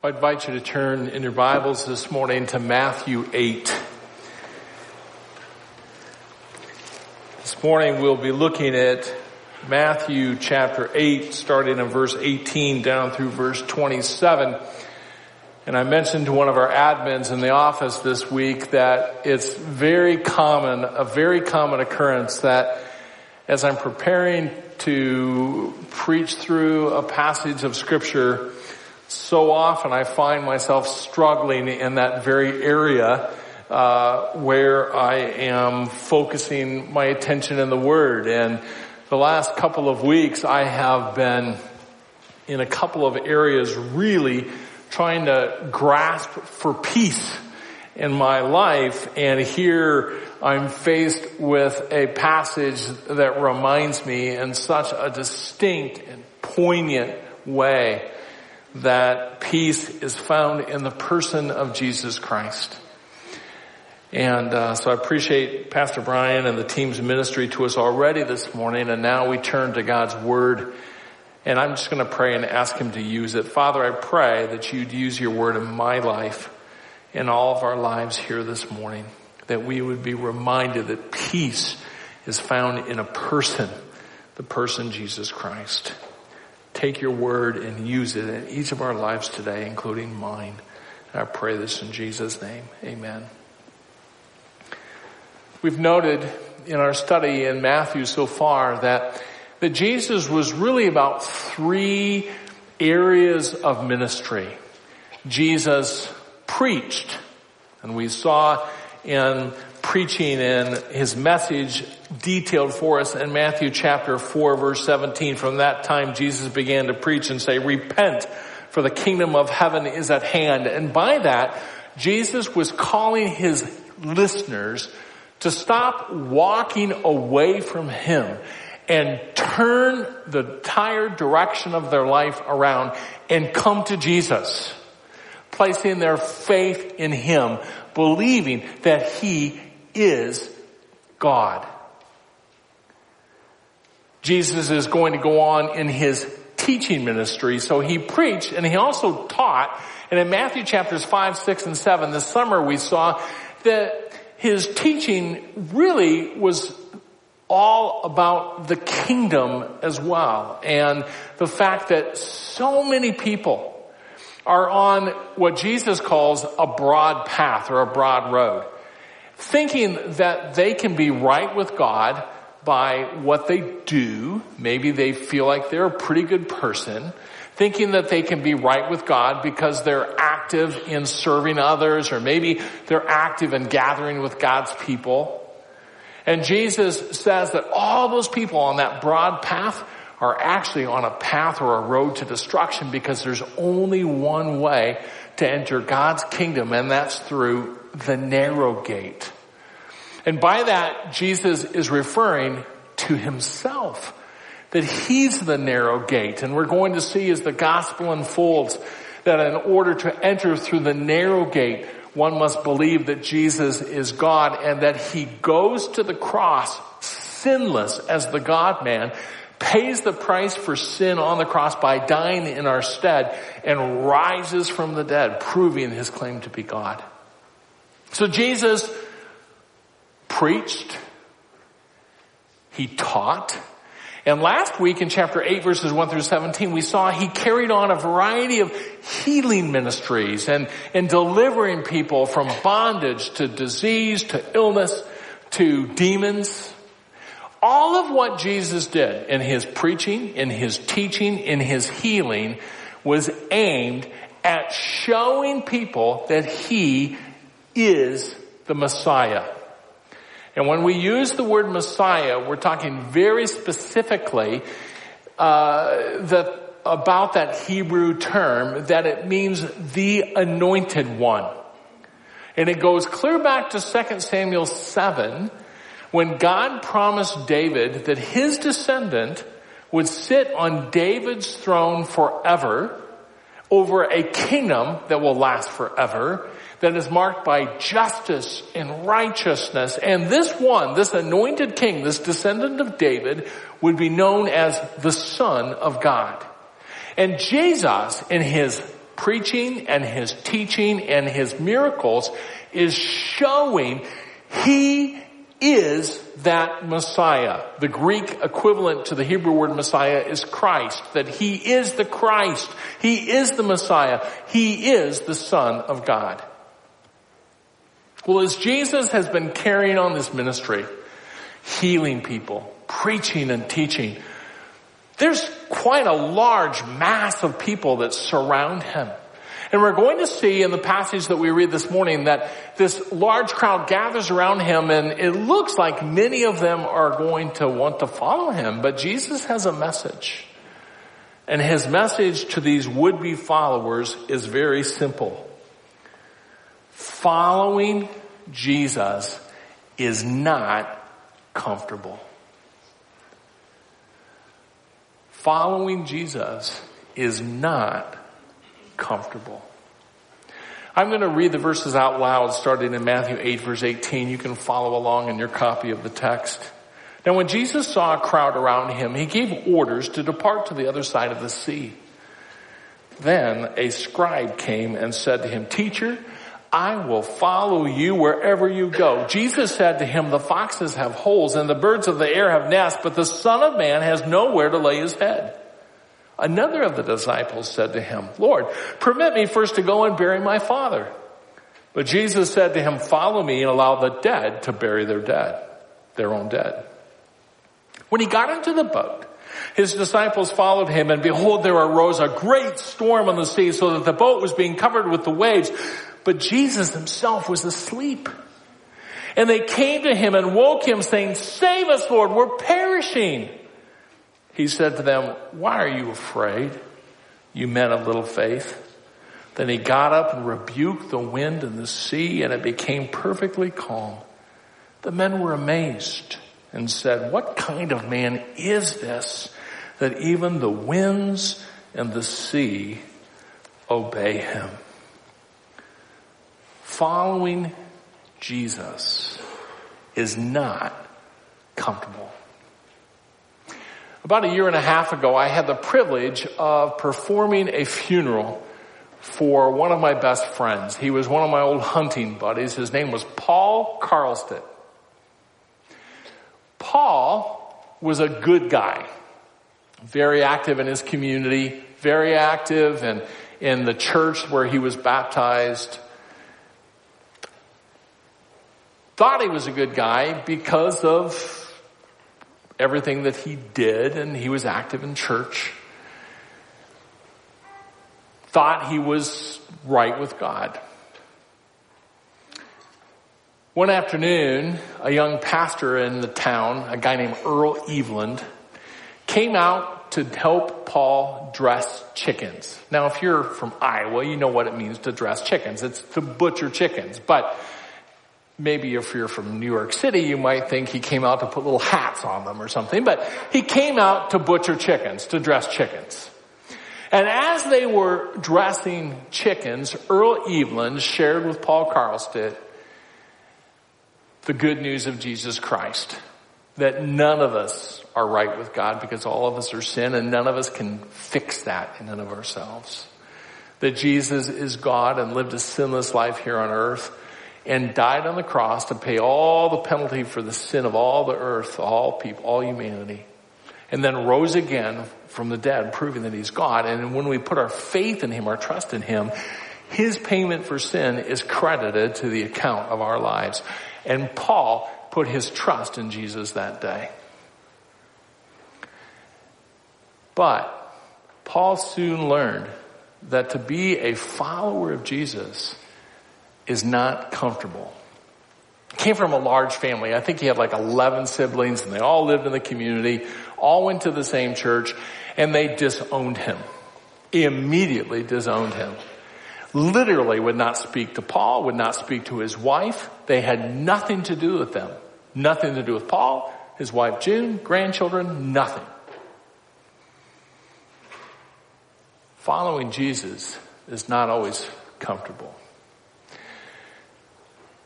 I invite you to turn in your Bibles this morning to Matthew 8. This morning we'll be looking at Matthew chapter 8, starting in verse 18 down through verse 27. And I mentioned to one of our admins in the office this week that it's very common, a very common occurrence that as I'm preparing to preach through a passage of scripture, so often I find myself struggling in that very area uh, where I am focusing my attention in the Word. And the last couple of weeks, I have been in a couple of areas really trying to grasp for peace in my life. And here I'm faced with a passage that reminds me in such a distinct and poignant way that peace is found in the person of Jesus Christ. And uh, so I appreciate Pastor Brian and the team's ministry to us already this morning. And now we turn to God's Word. And I'm just going to pray and ask Him to use it. Father, I pray that you'd use your Word in my life, in all of our lives here this morning. That we would be reminded that peace is found in a person, the person Jesus Christ take your word and use it in each of our lives today, including mine. I pray this in Jesus' name. Amen. We've noted in our study in Matthew so far that, that Jesus was really about three areas of ministry. Jesus preached, and we saw in preaching and his message detailed for us in Matthew chapter 4 verse 17. From that time Jesus began to preach and say, repent for the kingdom of heaven is at hand. And by that, Jesus was calling his listeners to stop walking away from him and turn the entire direction of their life around and come to Jesus, placing their faith in him, believing that he is God. Jesus is going to go on in his teaching ministry. So he preached and he also taught. And in Matthew chapters 5, 6, and 7, this summer we saw that his teaching really was all about the kingdom as well. And the fact that so many people are on what Jesus calls a broad path or a broad road thinking that they can be right with God by what they do. Maybe they feel like they're a pretty good person. Thinking that they can be right with God because they're active in serving others or maybe they're active in gathering with God's people. And Jesus says that all those people on that broad path are actually on a path or a road to destruction because there's only one way to enter God's kingdom and that's through the narrow gate. And by that, Jesus is referring to himself. That he's the narrow gate. And we're going to see as the gospel unfolds that in order to enter through the narrow gate, one must believe that Jesus is God and that he goes to the cross sinless as the God man, pays the price for sin on the cross by dying in our stead and rises from the dead, proving his claim to be God. So Jesus preached, he taught, and last week in chapter 8 verses 1 through 17, we saw he carried on a variety of healing ministries and, and delivering people from bondage to disease to illness to demons. All of what Jesus did in his preaching, in his teaching, in his healing was aimed at showing people that he is the Messiah. And when we use the word Messiah, we're talking very specifically uh, about that Hebrew term that it means the anointed one. And it goes clear back to 2 Samuel 7 when God promised David that his descendant would sit on David's throne forever over a kingdom that will last forever that is marked by justice and righteousness. And this one, this anointed king, this descendant of David would be known as the son of God. And Jesus in his preaching and his teaching and his miracles is showing he is that Messiah. The Greek equivalent to the Hebrew word Messiah is Christ, that he is the Christ. He is the Messiah. He is the Son of God. Well, as Jesus has been carrying on this ministry, healing people, preaching and teaching, there's quite a large mass of people that surround him. And we're going to see in the passage that we read this morning that this large crowd gathers around him and it looks like many of them are going to want to follow him, but Jesus has a message. And his message to these would-be followers is very simple. Following Jesus is not comfortable. Following Jesus is not comfortable. I'm going to read the verses out loud starting in Matthew 8 verse 18. You can follow along in your copy of the text. Now when Jesus saw a crowd around him, he gave orders to depart to the other side of the sea. Then a scribe came and said to him, Teacher, I will follow you wherever you go. Jesus said to him, the foxes have holes and the birds of the air have nests, but the son of man has nowhere to lay his head. Another of the disciples said to him, Lord, permit me first to go and bury my father. But Jesus said to him, follow me and allow the dead to bury their dead, their own dead. When he got into the boat, his disciples followed him and behold, there arose a great storm on the sea so that the boat was being covered with the waves. But Jesus himself was asleep. And they came to him and woke him saying, save us, Lord, we're perishing. He said to them, why are you afraid, you men of little faith? Then he got up and rebuked the wind and the sea and it became perfectly calm. The men were amazed and said, what kind of man is this that even the winds and the sea obey him? Following Jesus is not comfortable. About a year and a half ago, I had the privilege of performing a funeral for one of my best friends. He was one of my old hunting buddies. His name was Paul Carlstedt. Paul was a good guy, very active in his community, very active in, in the church where he was baptized. Thought he was a good guy because of everything that he did and he was active in church. Thought he was right with God. One afternoon, a young pastor in the town, a guy named Earl Eveland, came out to help Paul dress chickens. Now, if you're from Iowa, you know what it means to dress chickens. It's to butcher chickens. But maybe if you're from New York City, you might think he came out to put little hats on them or something, but he came out to butcher chickens, to dress chickens. And as they were dressing chickens, Earl Evelyn shared with Paul Carlstedt the good news of Jesus Christ. That none of us are right with God because all of us are sin and none of us can fix that in and of ourselves. That Jesus is God and lived a sinless life here on earth and died on the cross to pay all the penalty for the sin of all the earth, all people, all humanity. And then rose again from the dead, proving that he's God. And when we put our faith in him, our trust in him, his payment for sin is credited to the account of our lives. And Paul put his trust in Jesus that day. But Paul soon learned that to be a follower of Jesus is not comfortable. Came from a large family. I think he had like 11 siblings and they all lived in the community, all went to the same church and they disowned him. Immediately disowned him. Literally would not speak to Paul, would not speak to his wife. They had nothing to do with them. Nothing to do with Paul, his wife June, grandchildren, nothing. Following Jesus is not always comfortable.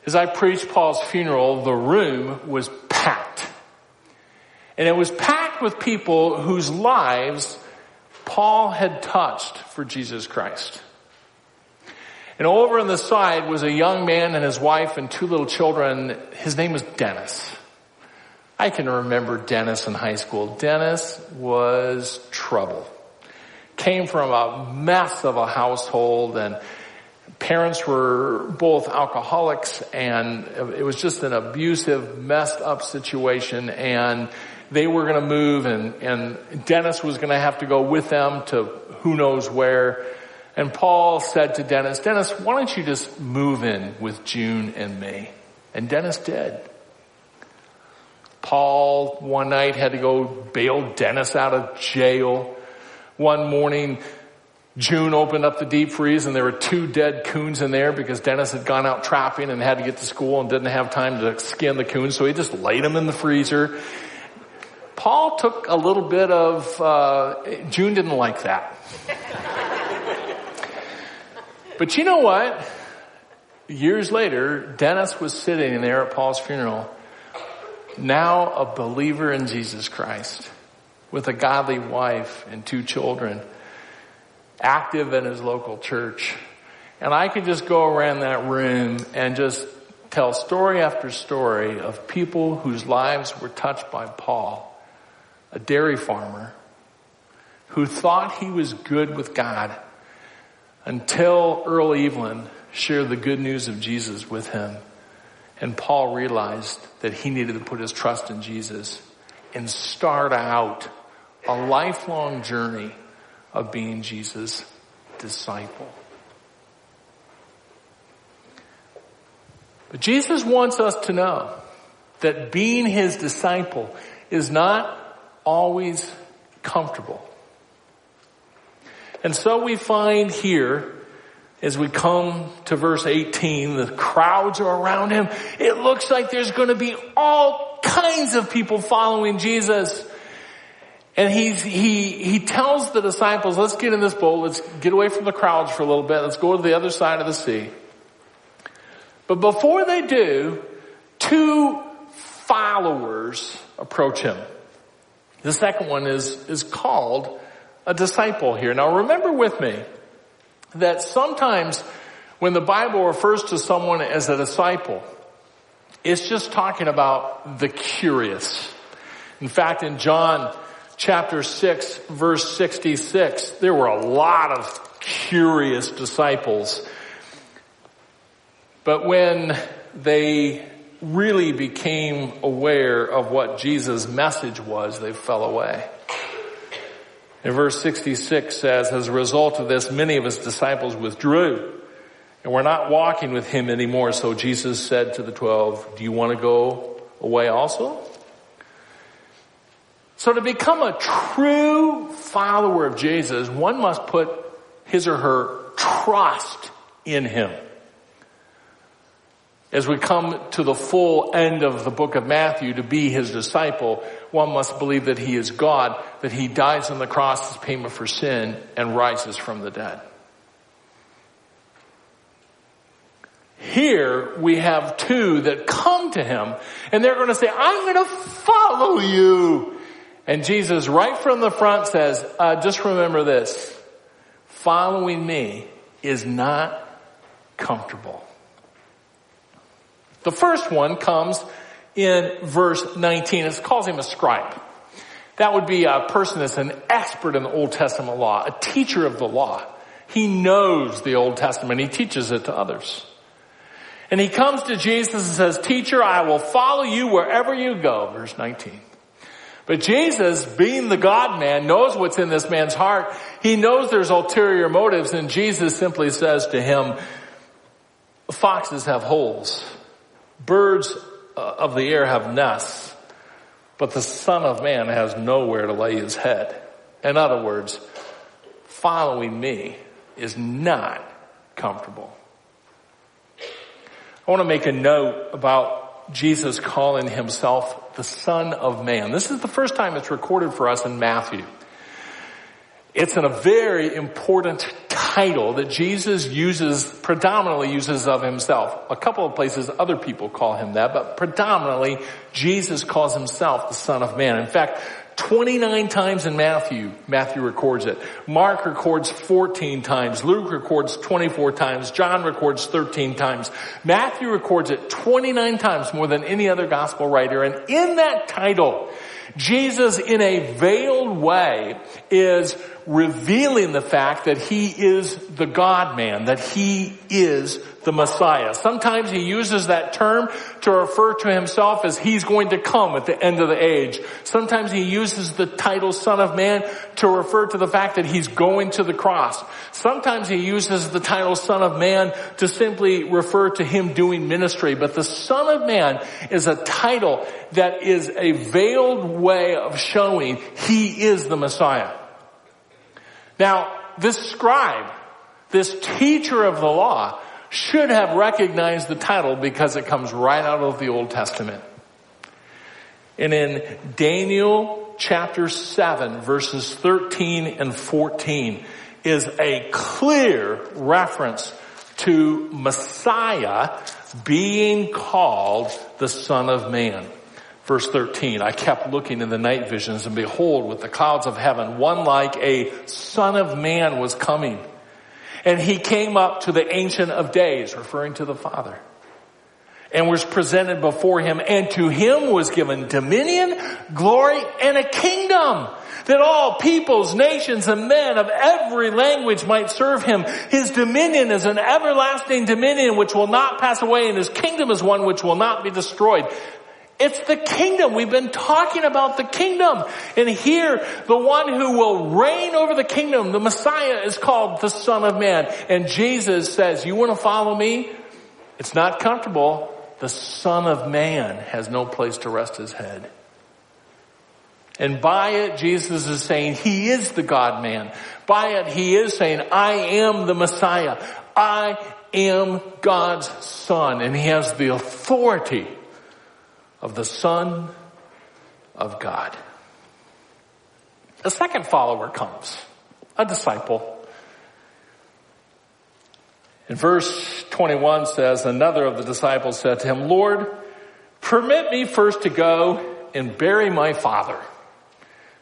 As I preached Paul's funeral, the room was packed. And it was packed with people whose lives Paul had touched for Jesus Christ. And over on the side was a young man and his wife and two little children. His name was Dennis. I can remember Dennis in high school. Dennis was trouble. Came from a mess of a household and parents were both alcoholics and it was just an abusive, messed up situation and they were going to move and, and Dennis was going to have to go with them to who knows where. And Paul said to Dennis, Dennis, why don't you just move in with June and me? And Dennis did. Paul one night had to go bail Dennis out of jail. One morning, June opened up the deep freeze and there were two dead coons in there because Dennis had gone out trapping and had to get to school and didn't have time to skin the coons, so he just laid them in the freezer. Paul took a little bit of, uh, June didn't like that. but you know what? Years later, Dennis was sitting there at Paul's funeral, now a believer in Jesus Christ, with a godly wife and two children active in his local church. And I could just go around that room and just tell story after story of people whose lives were touched by Paul, a dairy farmer who thought he was good with God until Earl Evelyn shared the good news of Jesus with him. And Paul realized that he needed to put his trust in Jesus and start out a lifelong journey of being Jesus' disciple. But Jesus wants us to know that being his disciple is not always comfortable. And so we find here, as we come to verse 18, the crowds are around him. It looks like there's going to be all kinds of people following Jesus. And he's, he, he tells the disciples, let's get in this boat, let's get away from the crowds for a little bit, let's go to the other side of the sea. But before they do, two followers approach him. The second one is, is called a disciple here. Now remember with me that sometimes when the Bible refers to someone as a disciple, it's just talking about the curious. In fact, in John chapter 6 verse 66, there were a lot of curious disciples. But when they really became aware of what Jesus' message was, they fell away. And verse 66 says, as a result of this, many of his disciples withdrew and were not walking with him anymore. So Jesus said to the twelve, do you want to go away also? So to become a true follower of Jesus, one must put his or her trust in him. As we come to the full end of the book of Matthew to be his disciple, one must believe that he is God, that he dies on the cross as payment for sin and rises from the dead. Here we have two that come to him and they're going to say, I'm going to follow you. And Jesus right from the front says, uh, just remember this, following me is not comfortable. The first one comes in verse 19. It calls him a scribe. That would be a person that's an expert in the Old Testament law, a teacher of the law. He knows the Old Testament. He teaches it to others. And he comes to Jesus and says, teacher, I will follow you wherever you go. Verse 19. But Jesus, being the God man, knows what's in this man's heart. He knows there's ulterior motives and Jesus simply says to him, foxes have holes. Birds uh, of the air have nests, but the son of man has nowhere to lay his head. In other words, following me is not comfortable. I want to make a note about Jesus calling himself the Son of Man. This is the first time it's recorded for us in Matthew. It's in a very important title that Jesus uses, predominantly uses of himself. A couple of places other people call him that, but predominantly Jesus calls himself the Son of Man. In fact, 29 times in Matthew. Matthew records it. Mark records 14 times. Luke records 24 times. John records 13 times. Matthew records it 29 times more than any other gospel writer. And in that title, Jesus in a veiled way is revealing the fact that he is the God man, that he is the Messiah. Sometimes he uses that term to refer to himself as he's going to come at the end of the age. Sometimes he uses the title son of man to refer to the fact that he's going to the cross. Sometimes he uses the title son of man to simply refer to him doing ministry. But the son of man is a title that is a veiled way of showing he is the Messiah. Now, this scribe, this teacher of the law, should have recognized the title because it comes right out of the Old Testament. And in Daniel chapter 7 verses 13 and 14 is a clear reference to Messiah being called the Son of Man. Verse 13, I kept looking in the night visions and behold with the clouds of heaven, one like a son of man was coming. And he came up to the ancient of days, referring to the Father, and was presented before him. And to him was given dominion, glory, and a kingdom that all peoples, nations, and men of every language might serve him. His dominion is an everlasting dominion which will not pass away, and his kingdom is one which will not be destroyed. It's the kingdom. We've been talking about the kingdom. And here, the one who will reign over the kingdom, the Messiah is called the Son of Man. And Jesus says, you want to follow me? It's not comfortable. The Son of Man has no place to rest his head. And by it, Jesus is saying he is the God man. By it, he is saying, I am the Messiah. I am God's son. And he has the authority of the Son of God. A second follower comes, a disciple. In verse 21 says, another of the disciples said to him, Lord, permit me first to go and bury my father.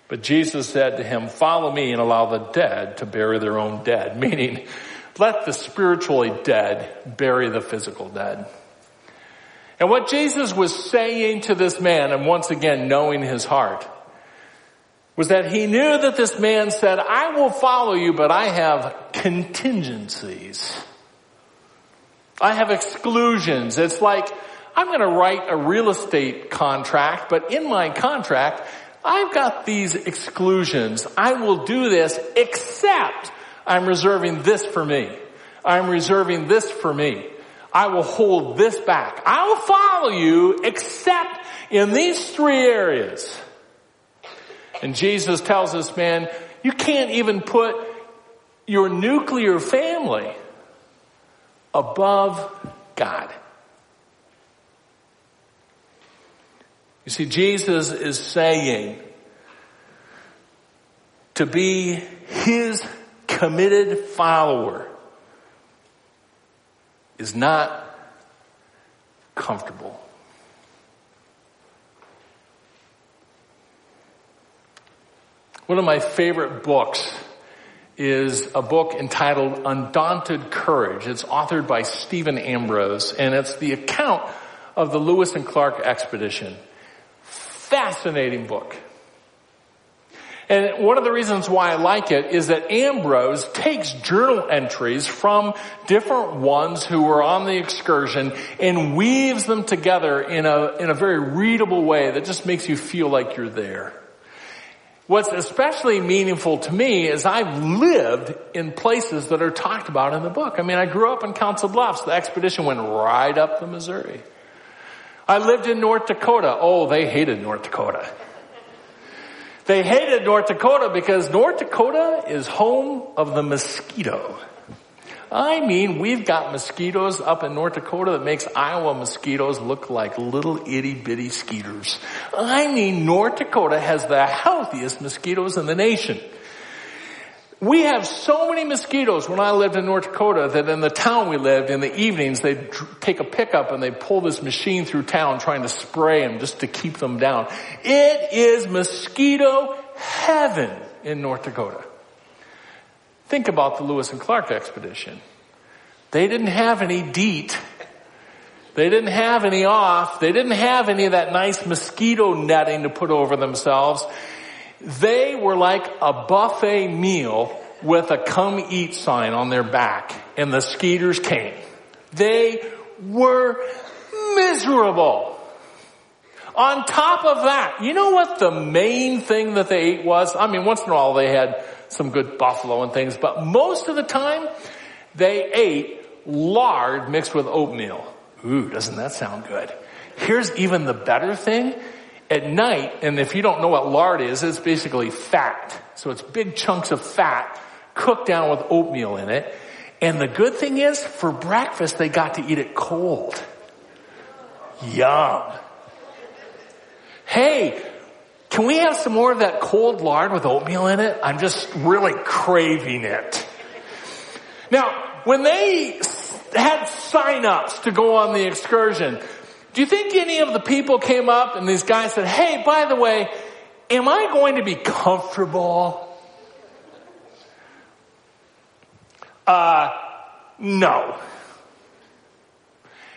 But Jesus said to him, follow me and allow the dead to bury their own dead, meaning let the spiritually dead bury the physical dead. And what Jesus was saying to this man, and once again knowing his heart, was that he knew that this man said, I will follow you, but I have contingencies. I have exclusions. It's like, I'm going to write a real estate contract, but in my contract, I've got these exclusions. I will do this except I'm reserving this for me. I'm reserving this for me. I will hold this back. I will follow you except in these three areas. And Jesus tells this man, you can't even put your nuclear family above God. You see, Jesus is saying to be his committed follower is not comfortable. One of my favorite books is a book entitled Undaunted Courage. It's authored by Stephen Ambrose and it's the account of the Lewis and Clark expedition. Fascinating book. And one of the reasons why I like it is that Ambrose takes journal entries from different ones who were on the excursion and weaves them together in a, in a very readable way that just makes you feel like you're there. What's especially meaningful to me is I've lived in places that are talked about in the book. I mean, I grew up in Council Bluffs. The expedition went right up the Missouri. I lived in North Dakota. Oh, they hated North Dakota. They hated North Dakota because North Dakota is home of the mosquito. I mean, we've got mosquitoes up in North Dakota that makes Iowa mosquitoes look like little itty bitty skeeters. I mean, North Dakota has the healthiest mosquitoes in the nation. We have so many mosquitoes when I lived in North Dakota that in the town we lived, in the evenings, they'd take a pickup and they'd pull this machine through town trying to spray them just to keep them down. It is mosquito heaven in North Dakota. Think about the Lewis and Clark expedition. They didn't have any DEET. They didn't have any off. They didn't have any of that nice mosquito netting to put over themselves. They were like a buffet meal with a come eat sign on their back and the skeeters came. They were miserable. On top of that, you know what the main thing that they ate was? I mean, once in a while they had some good buffalo and things, but most of the time they ate lard mixed with oatmeal. Ooh, doesn't that sound good? Here's even the better thing at night, and if you don't know what lard is, it's basically fat. So it's big chunks of fat cooked down with oatmeal in it. And the good thing is, for breakfast, they got to eat it cold. Yum. Hey, can we have some more of that cold lard with oatmeal in it? I'm just really craving it. Now, when they had sign-ups to go on the excursion, do you think any of the people came up and these guys said, hey, by the way, am I going to be comfortable? Uh, no.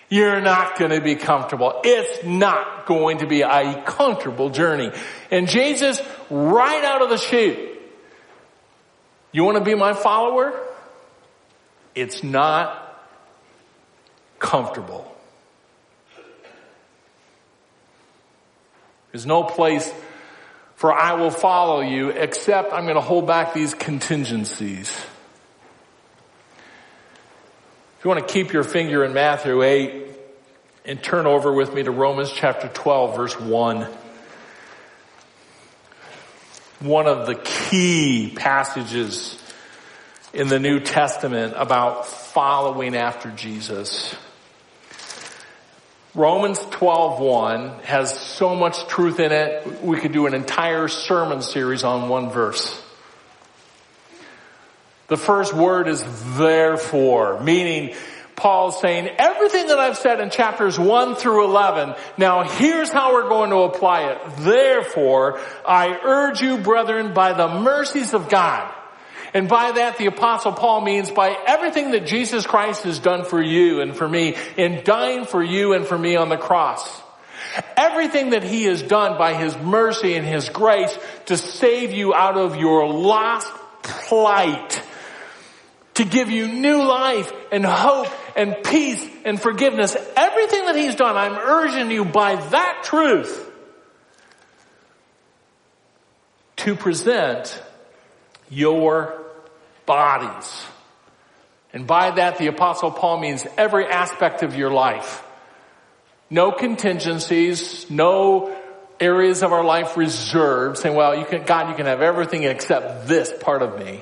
You're not going to be comfortable. It's not going to be a comfortable journey. And Jesus, right out of the chute, you want to be my follower? It's not comfortable. There's no place for I will follow you except I'm going to hold back these contingencies. If you want to keep your finger in Matthew 8 and turn over with me to Romans chapter 12 verse 1. One of the key passages in the New Testament about following after Jesus. Romans 12:1 has so much truth in it. We could do an entire sermon series on one verse. The first word is therefore, meaning Paul's saying everything that I've said in chapters 1 through 11, now here's how we're going to apply it. Therefore, I urge you brethren by the mercies of God and by that the apostle Paul means by everything that Jesus Christ has done for you and for me in dying for you and for me on the cross. Everything that he has done by his mercy and his grace to save you out of your lost plight, to give you new life and hope and peace and forgiveness. Everything that he's done, I'm urging you by that truth to present your bodies. And by that, the apostle Paul means every aspect of your life. No contingencies, no areas of our life reserved, saying, well, you can, God, you can have everything except this part of me.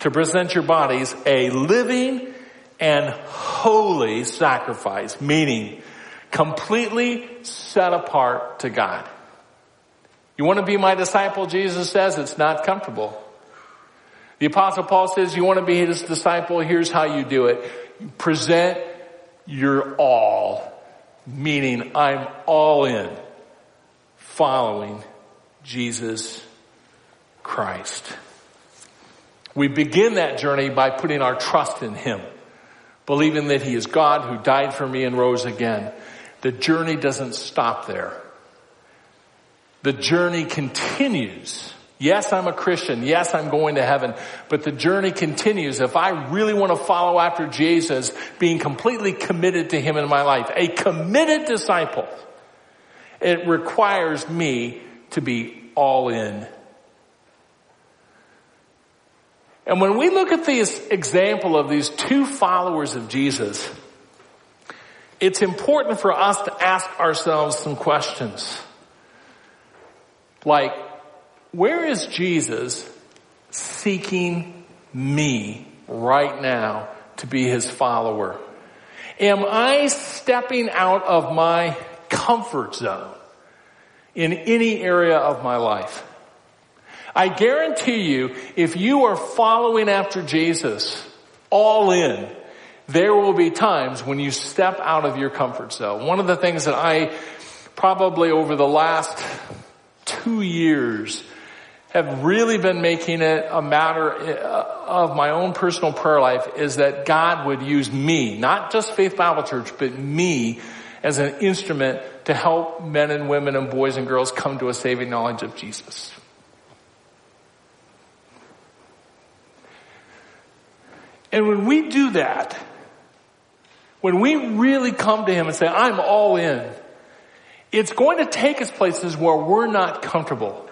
To present your bodies a living and holy sacrifice, meaning completely set apart to God. You want to be my disciple, Jesus says, it's not comfortable. The apostle Paul says, you want to be his disciple, here's how you do it. Present your all, meaning I'm all in following Jesus Christ. We begin that journey by putting our trust in Him, believing that He is God who died for me and rose again. The journey doesn't stop there. The journey continues Yes, I'm a Christian. Yes, I'm going to heaven. But the journey continues. If I really want to follow after Jesus, being completely committed to Him in my life, a committed disciple, it requires me to be all in. And when we look at this example of these two followers of Jesus, it's important for us to ask ourselves some questions. Like, where is Jesus seeking me right now to be his follower? Am I stepping out of my comfort zone in any area of my life? I guarantee you, if you are following after Jesus all in, there will be times when you step out of your comfort zone. One of the things that I probably over the last two years have really been making it a matter uh, of my own personal prayer life is that God would use me, not just Faith Bible Church, but me as an instrument to help men and women and boys and girls come to a saving knowledge of Jesus. And when we do that, when we really come to Him and say, I'm all in, it's going to take us places where we're not comfortable.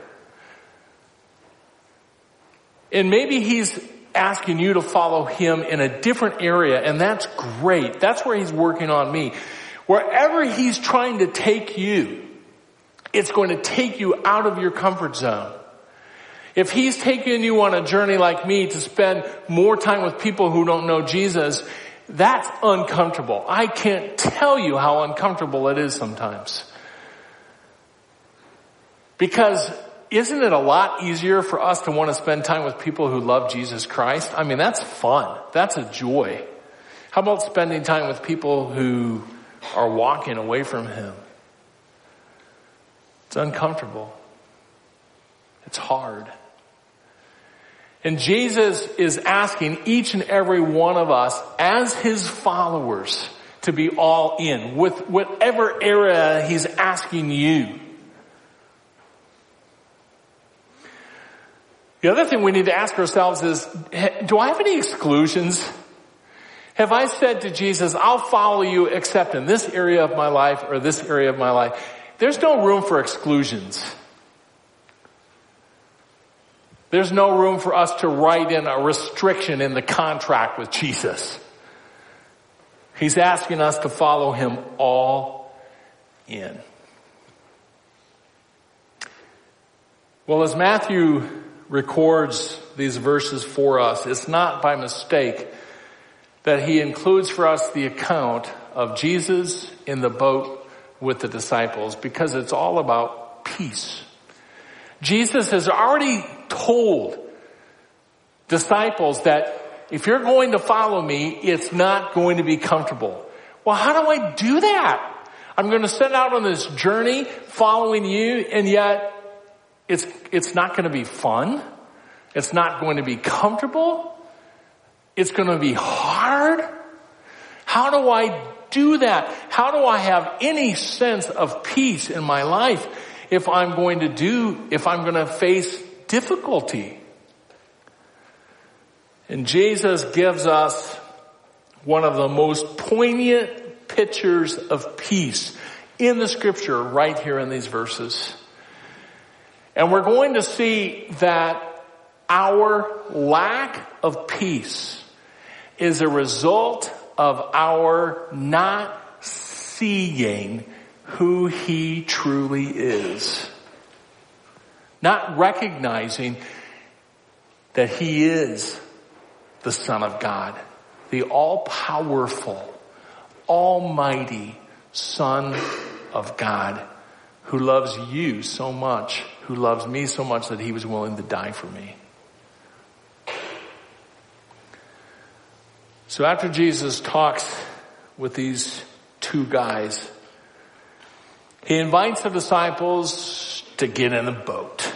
And maybe he's asking you to follow him in a different area and that's great. That's where he's working on me. Wherever he's trying to take you, it's going to take you out of your comfort zone. If he's taking you on a journey like me to spend more time with people who don't know Jesus, that's uncomfortable. I can't tell you how uncomfortable it is sometimes. Because isn't it a lot easier for us to want to spend time with people who love Jesus Christ? I mean, that's fun. That's a joy. How about spending time with people who are walking away from Him? It's uncomfortable. It's hard. And Jesus is asking each and every one of us as His followers to be all in with whatever area He's asking you. The other thing we need to ask ourselves is, do I have any exclusions? Have I said to Jesus, I'll follow you except in this area of my life or this area of my life? There's no room for exclusions. There's no room for us to write in a restriction in the contract with Jesus. He's asking us to follow him all in. Well, as Matthew records these verses for us, it's not by mistake that he includes for us the account of Jesus in the boat with the disciples because it's all about peace. Jesus has already told disciples that if you're going to follow me, it's not going to be comfortable. Well, how do I do that? I'm going to set out on this journey following you and yet it's, it's not going to be fun. It's not going to be comfortable. It's going to be hard. How do I do that? How do I have any sense of peace in my life if I'm going to do, if I'm going to face difficulty? And Jesus gives us one of the most poignant pictures of peace in the scripture right here in these verses. And we're going to see that our lack of peace is a result of our not seeing who he truly is. Not recognizing that he is the son of God, the all powerful, almighty son of God who loves you so much who loves me so much that he was willing to die for me. So after Jesus talks with these two guys, he invites the disciples to get in a boat.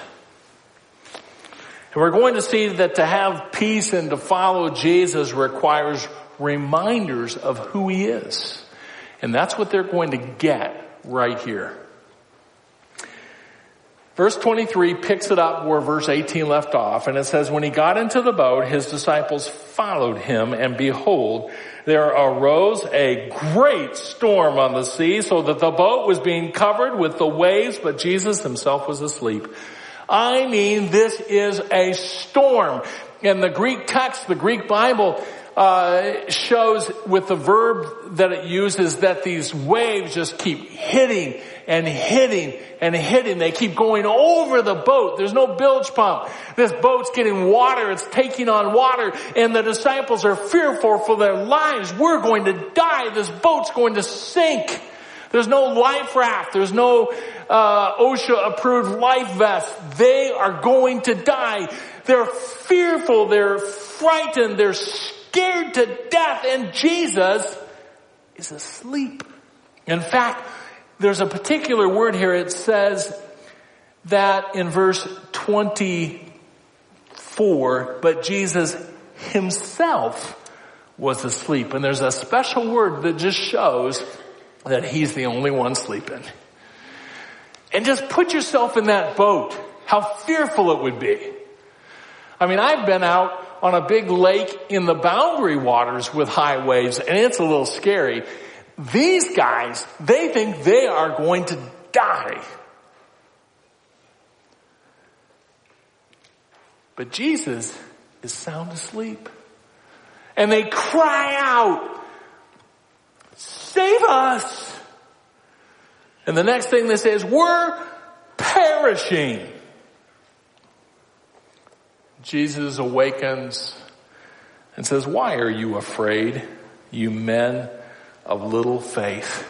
And we're going to see that to have peace and to follow Jesus requires reminders of who he is. And that's what they're going to get right here. Verse 23 picks it up where verse 18 left off and it says, when he got into the boat, his disciples followed him and behold, there arose a great storm on the sea so that the boat was being covered with the waves, but Jesus himself was asleep. I mean, this is a storm. In the Greek text, the Greek Bible, uh, shows with the verb that it uses that these waves just keep hitting and hitting and hitting. They keep going over the boat. There's no bilge pump. This boat's getting water. It's taking on water and the disciples are fearful for their lives. We're going to die. This boat's going to sink. There's no life raft. There's no uh, OSHA approved life vest. They are going to die. They're fearful. They're frightened. They're scared to death. And Jesus is asleep. In fact, there's a particular word here. It says that in verse 24, but Jesus himself was asleep. And there's a special word that just shows that he's the only one sleeping. And just put yourself in that boat. How fearful it would be. I mean, I've been out on a big lake in the boundary waters with high waves and it's a little scary. These guys, they think they are going to die. But Jesus is sound asleep. And they cry out, save us. And the next thing they say is, we're perishing. Jesus awakens and says, why are you afraid, you men of little faith?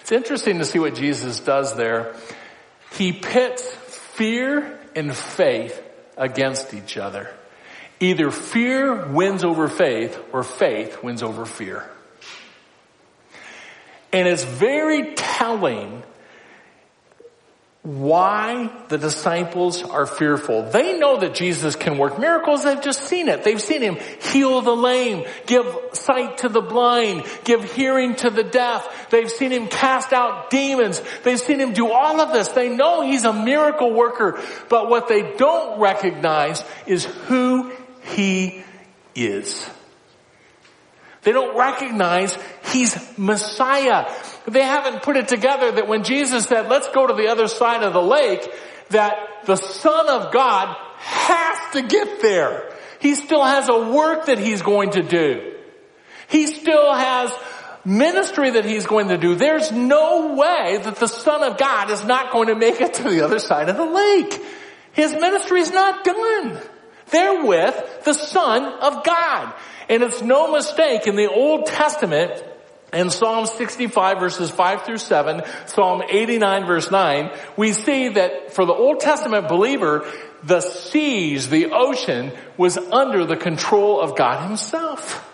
It's interesting to see what Jesus does there. He pits fear and faith against each other. Either fear wins over faith or faith wins over fear. And it's very telling why the disciples are fearful. They know that Jesus can work miracles. They've just seen it. They've seen him heal the lame, give sight to the blind, give hearing to the deaf. They've seen him cast out demons. They've seen him do all of this. They know he's a miracle worker. But what they don't recognize is who he is. They don't recognize he's Messiah. They haven't put it together that when Jesus said, let's go to the other side of the lake, that the Son of God has to get there. He still has a work that he's going to do. He still has ministry that he's going to do. There's no way that the Son of God is not going to make it to the other side of the lake. His ministry is not done. They're with the Son of God. And it's no mistake in the Old Testament, in Psalm 65 verses 5 through 7, Psalm 89 verse 9, we see that for the Old Testament believer, the seas, the ocean, was under the control of God himself.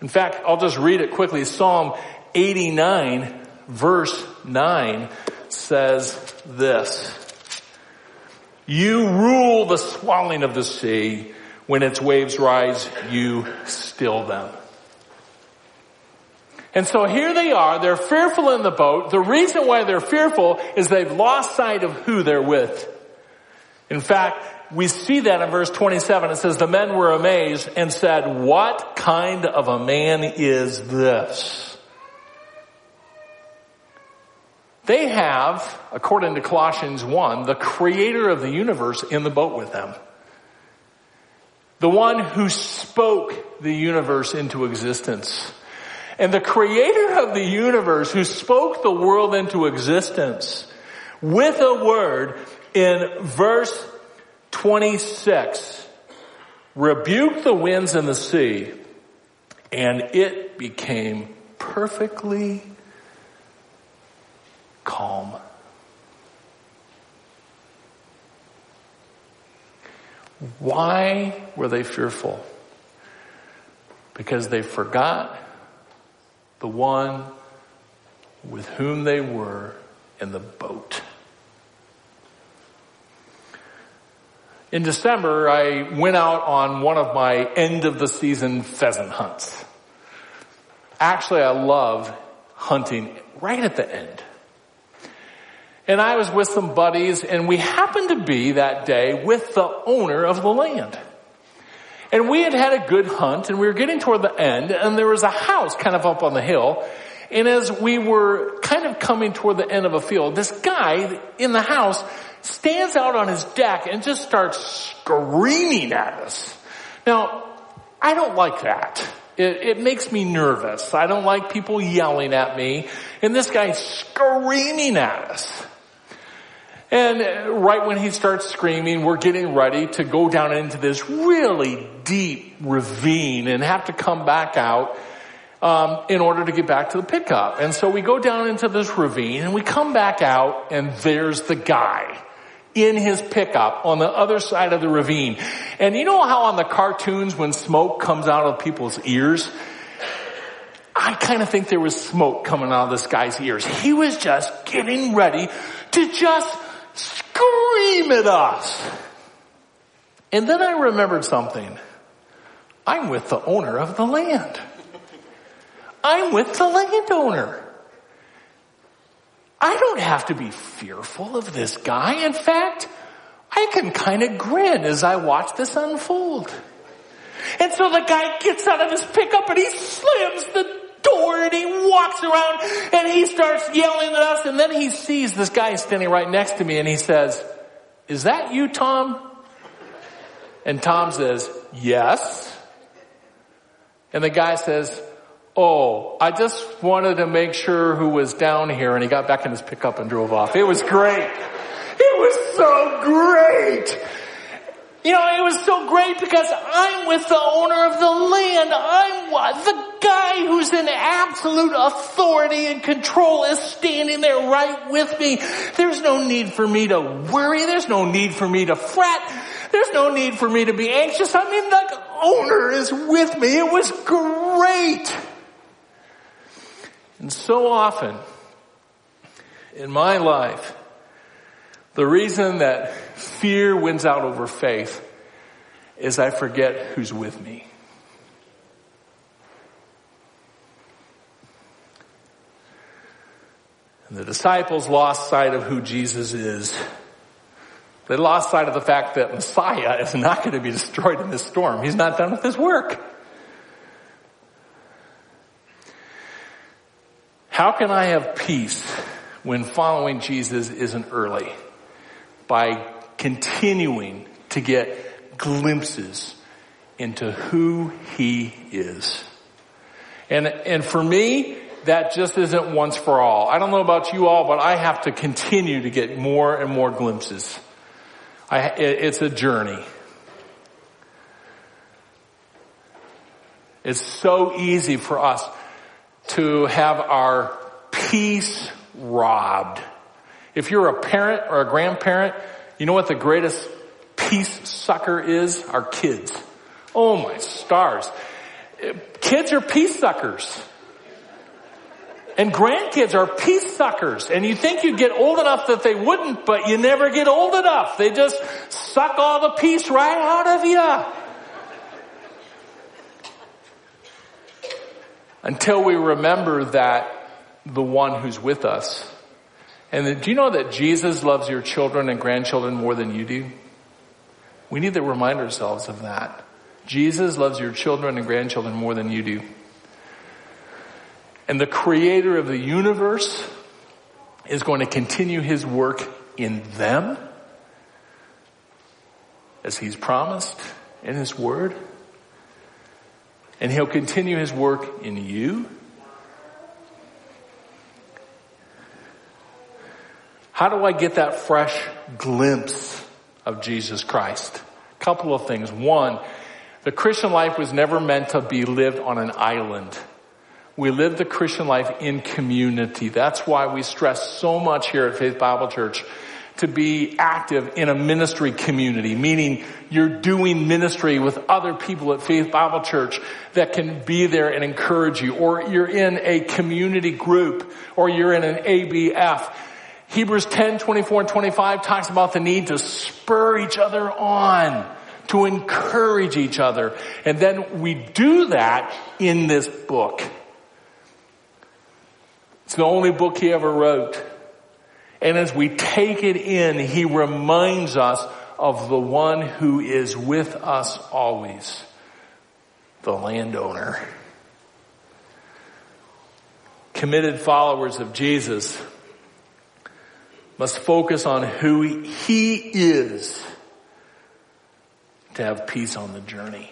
In fact, I'll just read it quickly. Psalm 89 verse 9 says this. You rule the swelling of the sea. When its waves rise, you still them. And so here they are, they're fearful in the boat. The reason why they're fearful is they've lost sight of who they're with. In fact, we see that in verse 27. It says, the men were amazed and said, what kind of a man is this? They have, according to Colossians 1, the creator of the universe in the boat with them. The one who spoke the universe into existence. And the creator of the universe who spoke the world into existence with a word in verse 26 rebuked the winds and the sea and it became perfectly calm. Why were they fearful? Because they forgot the one with whom they were in the boat. In December, I went out on one of my end of the season pheasant hunts. Actually, I love hunting right at the end and I was with some buddies and we happened to be that day with the owner of the land. And we had had a good hunt and we were getting toward the end and there was a house kind of up on the hill. And as we were kind of coming toward the end of a field, this guy in the house stands out on his deck and just starts screaming at us. Now, I don't like that. It, it, makes me nervous. I don't like people yelling at me. And this guy's screaming at us. And right when he starts screaming, we're getting ready to go down into this really deep ravine and have to come back out. um, in order to get back to the pickup. And so we go down into this ravine and we come back out and there's the guy in his pickup on the other side of the ravine. And you know how on the cartoons when smoke comes out of people's ears? I kind of think there was smoke coming out of this guy's ears. He was just getting ready to just scream at us. And then I remembered something. I'm with the owner of the land. I'm with the landowner. I don't have to be fearful of this guy. In fact, I can kind of grin as I watch this unfold. And so the guy gets out of his pickup and he slams the door and he walks around and he starts yelling at us and then he sees this guy standing right next to me and he says, is that you, Tom? And Tom says, yes. And the guy says, oh, I just wanted to make sure who was down here and he got back in his pickup and drove off. It was great. It was so great. You know, it was so great because I'm with the owner of the land. I'm? The guy who's in absolute authority and control is standing there right with me. There's no need for me to worry. There's no need for me to fret. There's no need for me to be anxious. I mean, the owner is with me. It was great. And so often in my life, the reason that fear wins out over faith is I forget who's with me. And the disciples lost sight of who Jesus is. They lost sight of the fact that Messiah is not going to be destroyed in this storm. He's not done with his work. How can I have peace when following Jesus isn't early? By continuing to get glimpses into who he is. And, and for me, that just isn't once for all. I don't know about you all, but I have to continue to get more and more glimpses. I, it, it's a journey. It's so easy for us to have our peace robbed. If you're a parent or a grandparent, you know what the greatest peace sucker is? Our kids. Oh my stars. Kids are peace suckers. And grandkids are peace suckers. And you think you'd get old enough that they wouldn't, but you never get old enough. They just suck all the peace right out of you. Until we remember that the one who's with us. And do you know that Jesus loves your children and grandchildren more than you do? We need to remind ourselves of that. Jesus loves your children and grandchildren more than you do. And the creator of the universe is going to continue his work in them as he's promised in his word. And he'll continue his work in you. How do I get that fresh glimpse of Jesus Christ? A couple of things. One, the Christian life was never meant to be lived on an island. We live the Christian life in community. That's why we stress so much here at Faith Bible Church to be active in a ministry community, meaning you're doing ministry with other people at Faith Bible Church that can be there and encourage you, or you're in a community group, or you're in an ABF. Hebrews 10, 24 and 25 talks about the need to spur each other on, to encourage each other. And then we do that in this book. It's the only book he ever wrote. And as we take it in, he reminds us of the one who is with us always, the landowner. Committed followers of Jesus must focus on who he is to have peace on the journey.